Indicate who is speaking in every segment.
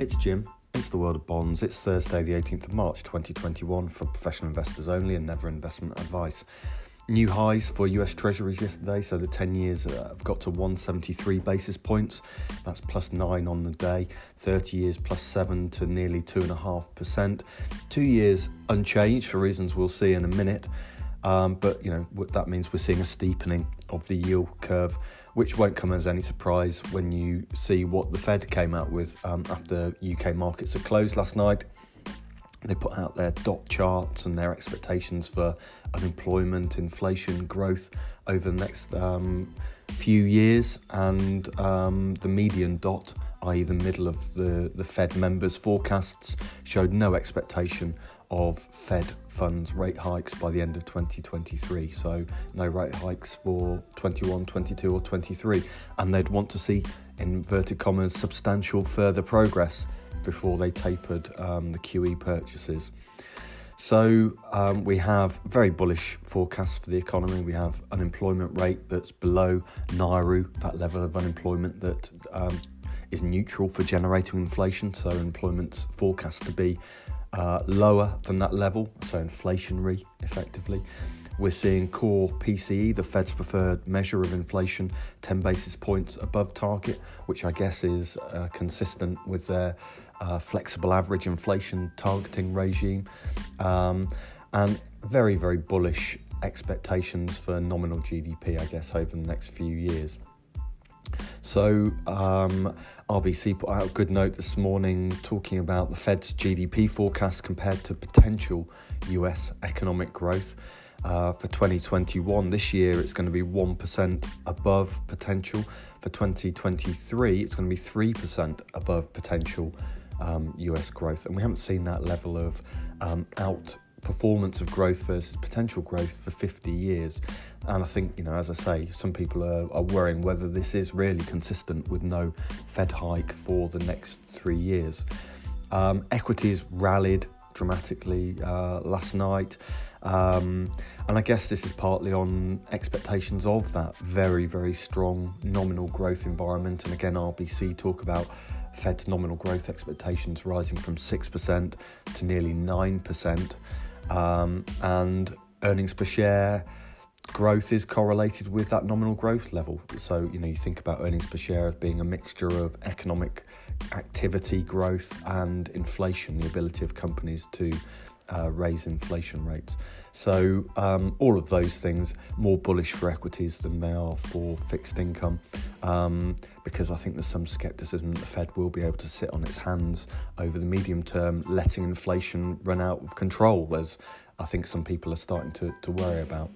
Speaker 1: It's Jim. It's the world of bonds. It's Thursday, the 18th of March 2021 for professional investors only and never investment advice. New highs for US Treasuries yesterday, so the 10 years uh, have got to 173 basis points. That's plus nine on the day. 30 years plus seven to nearly 2.5%. Two years unchanged for reasons we'll see in a minute. Um, but you know that means we're seeing a steepening of the yield curve, which won't come as any surprise when you see what the Fed came out with um, after UK markets are closed last night. They put out their dot charts and their expectations for unemployment, inflation, growth over the next um, few years, and um, the median dot, i.e., the middle of the, the Fed members' forecasts, showed no expectation of Fed funds rate hikes by the end of 2023. So, no rate hikes for 21, 22, or 23. And they'd want to see, inverted commas, substantial further progress before they tapered um, the QE purchases. So um, we have very bullish forecasts for the economy. We have unemployment rate that's below NAIRU, that level of unemployment that um, is neutral for generating inflation. So employment's forecast to be uh, lower than that level, so inflationary effectively. We're seeing core PCE, the Fed's preferred measure of inflation, 10 basis points above target, which I guess is uh, consistent with their uh, flexible average inflation targeting regime, um, and very, very bullish expectations for nominal GDP, I guess, over the next few years. So, um, RBC put out a good note this morning talking about the Fed's GDP forecast compared to potential US economic growth. Uh, for 2021, this year it's going to be 1% above potential. For 2023, it's going to be 3% above potential um, US growth. And we haven't seen that level of um, out performance of growth versus potential growth for 50 years. And I think, you know, as I say, some people are, are worrying whether this is really consistent with no Fed hike for the next three years. Um, equities rallied dramatically uh, last night. Um, and I guess this is partly on expectations of that very, very strong nominal growth environment. And again, RBC talk about Fed's nominal growth expectations rising from 6% to nearly 9%. Um, and earnings per share growth is correlated with that nominal growth level. So, you know, you think about earnings per share as being a mixture of economic activity growth and inflation, the ability of companies to uh, raise inflation rates. So, um, all of those things more bullish for equities than they are for fixed income, um, because I think there's some skepticism that the Fed will be able to sit on its hands over the medium term, letting inflation run out of control, as I think some people are starting to, to worry about.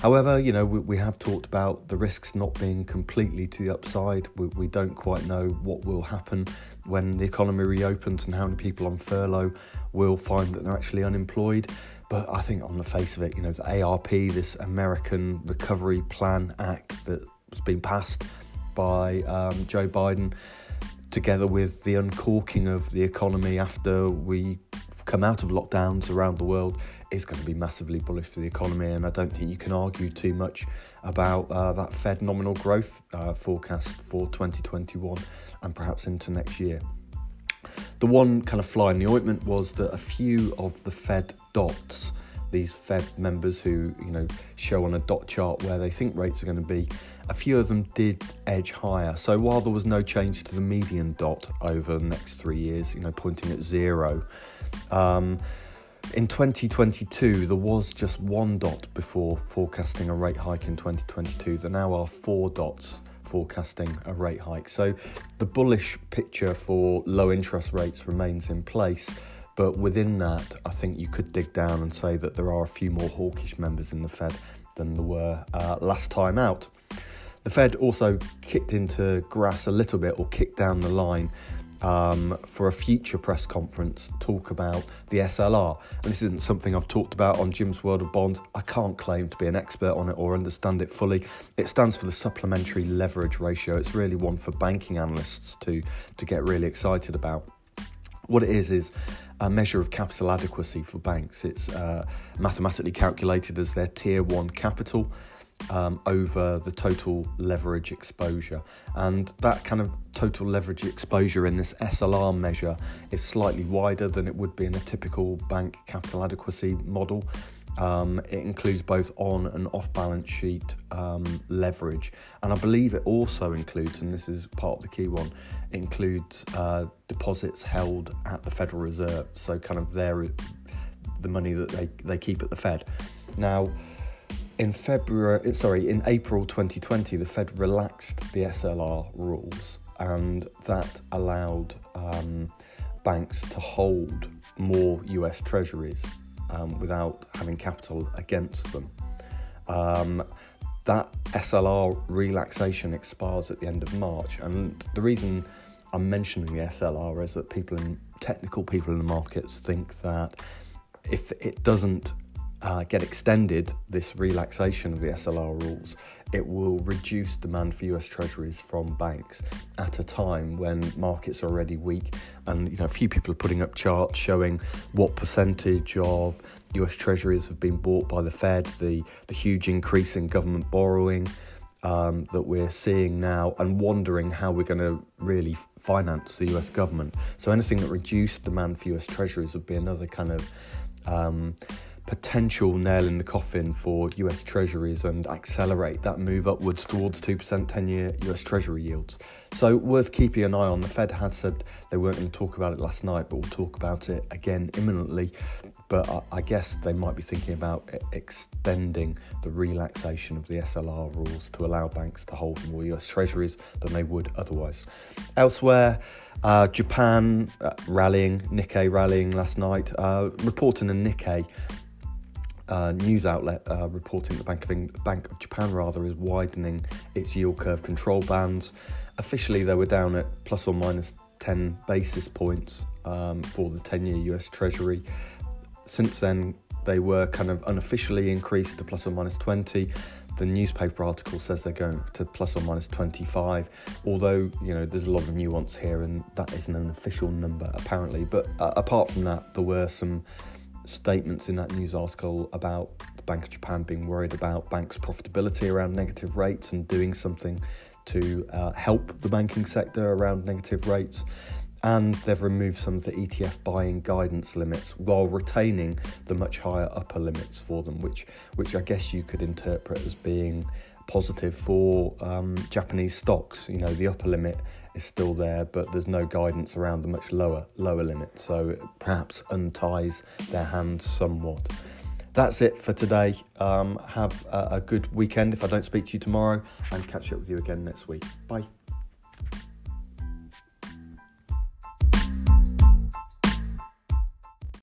Speaker 1: However, you know, we, we, have talked about the risks not being completely to the upside. We, we, don't quite know what will happen when the economy reopens and how many people on furlough will find that they're actually unemployed. But I think on the face of it, you know, the ARP, this American Recovery Plan Act that's been passed by um, Joe Biden, together with the uncorking of the economy after we come out of lockdowns around the world, is going to be massively bullish for the economy, and I don't think you can argue too much about uh, that Fed nominal growth uh, forecast for 2021 and perhaps into next year. The one kind of fly in the ointment was that a few of the Fed dots, these Fed members who you know show on a dot chart where they think rates are going to be, a few of them did edge higher. So while there was no change to the median dot over the next three years, you know, pointing at zero. Um, in 2022, there was just one dot before forecasting a rate hike in 2022. There now are four dots forecasting a rate hike. So the bullish picture for low interest rates remains in place. But within that, I think you could dig down and say that there are a few more hawkish members in the Fed than there were uh, last time out. The Fed also kicked into grass a little bit or kicked down the line um, for a future press conference talk about the SLR. And this isn't something I've talked about on Jim's World of Bonds. I can't claim to be an expert on it or understand it fully. It stands for the supplementary leverage ratio. It's really one for banking analysts to, to get really excited about. What it is is a measure of capital adequacy for banks. It's uh, mathematically calculated as their tier one capital um, over the total leverage exposure. And that kind of total leverage exposure in this SLR measure is slightly wider than it would be in a typical bank capital adequacy model. Um, it includes both on and off balance sheet um, leverage. And I believe it also includes, and this is part of the key one, includes uh, deposits held at the Federal Reserve. So, kind of their the money that they, they keep at the Fed. Now, in February, sorry, in April 2020, the Fed relaxed the SLR rules, and that allowed um, banks to hold more US Treasuries um, without having capital against them. Um, that SLR relaxation expires at the end of March, and the reason I'm mentioning the SLR is that people in technical people in the markets think that if it doesn't uh, get extended, this relaxation of the SLR rules, it will reduce demand for US Treasuries from banks at a time when markets are already weak. And you know, a few people are putting up charts showing what percentage of US Treasuries have been bought by the Fed, the, the huge increase in government borrowing um, that we're seeing now, and wondering how we're going to really finance the US government. So anything that reduced demand for US Treasuries would be another kind of um, potential nail in the coffin for US Treasuries and accelerate that move upwards towards 2% 10 year US Treasury yields. So, worth keeping an eye on. The Fed has said they weren't going to talk about it last night, but we'll talk about it again imminently. But I, guess they might be thinking about extending the relaxation of the SLR rules to allow banks to hold more US Treasuries than they would otherwise. Elsewhere, uh, Japan uh, rallying, Nikkei rallying last night. Uh, reporting in Nikkei, uh, news outlet uh, reporting the Bank of, Bank of Japan rather is widening its yield curve control bands. Officially, they were down at plus or minus 10 basis points um, for the 10 year US Treasury. Since then, they were kind of unofficially increased to plus or minus 20. The newspaper article says they're going to plus or minus 25, although you know there's a lot of nuance here, and that isn't an official number apparently. But uh, apart from that, there were some statements in that news article about the Bank of Japan being worried about banks' profitability around negative rates and doing something to uh, help the banking sector around negative rates. And they've removed some of the ETF buying guidance limits while retaining the much higher upper limits for them, which, which I guess you could interpret as being positive for um, Japanese stocks. You know, the upper limit is still there, but there's no guidance around the much lower lower limit, so it perhaps unties their hands somewhat. That's it for today. Um, have a, a good weekend if I don't speak to you tomorrow, and catch up with you again next week. Bye.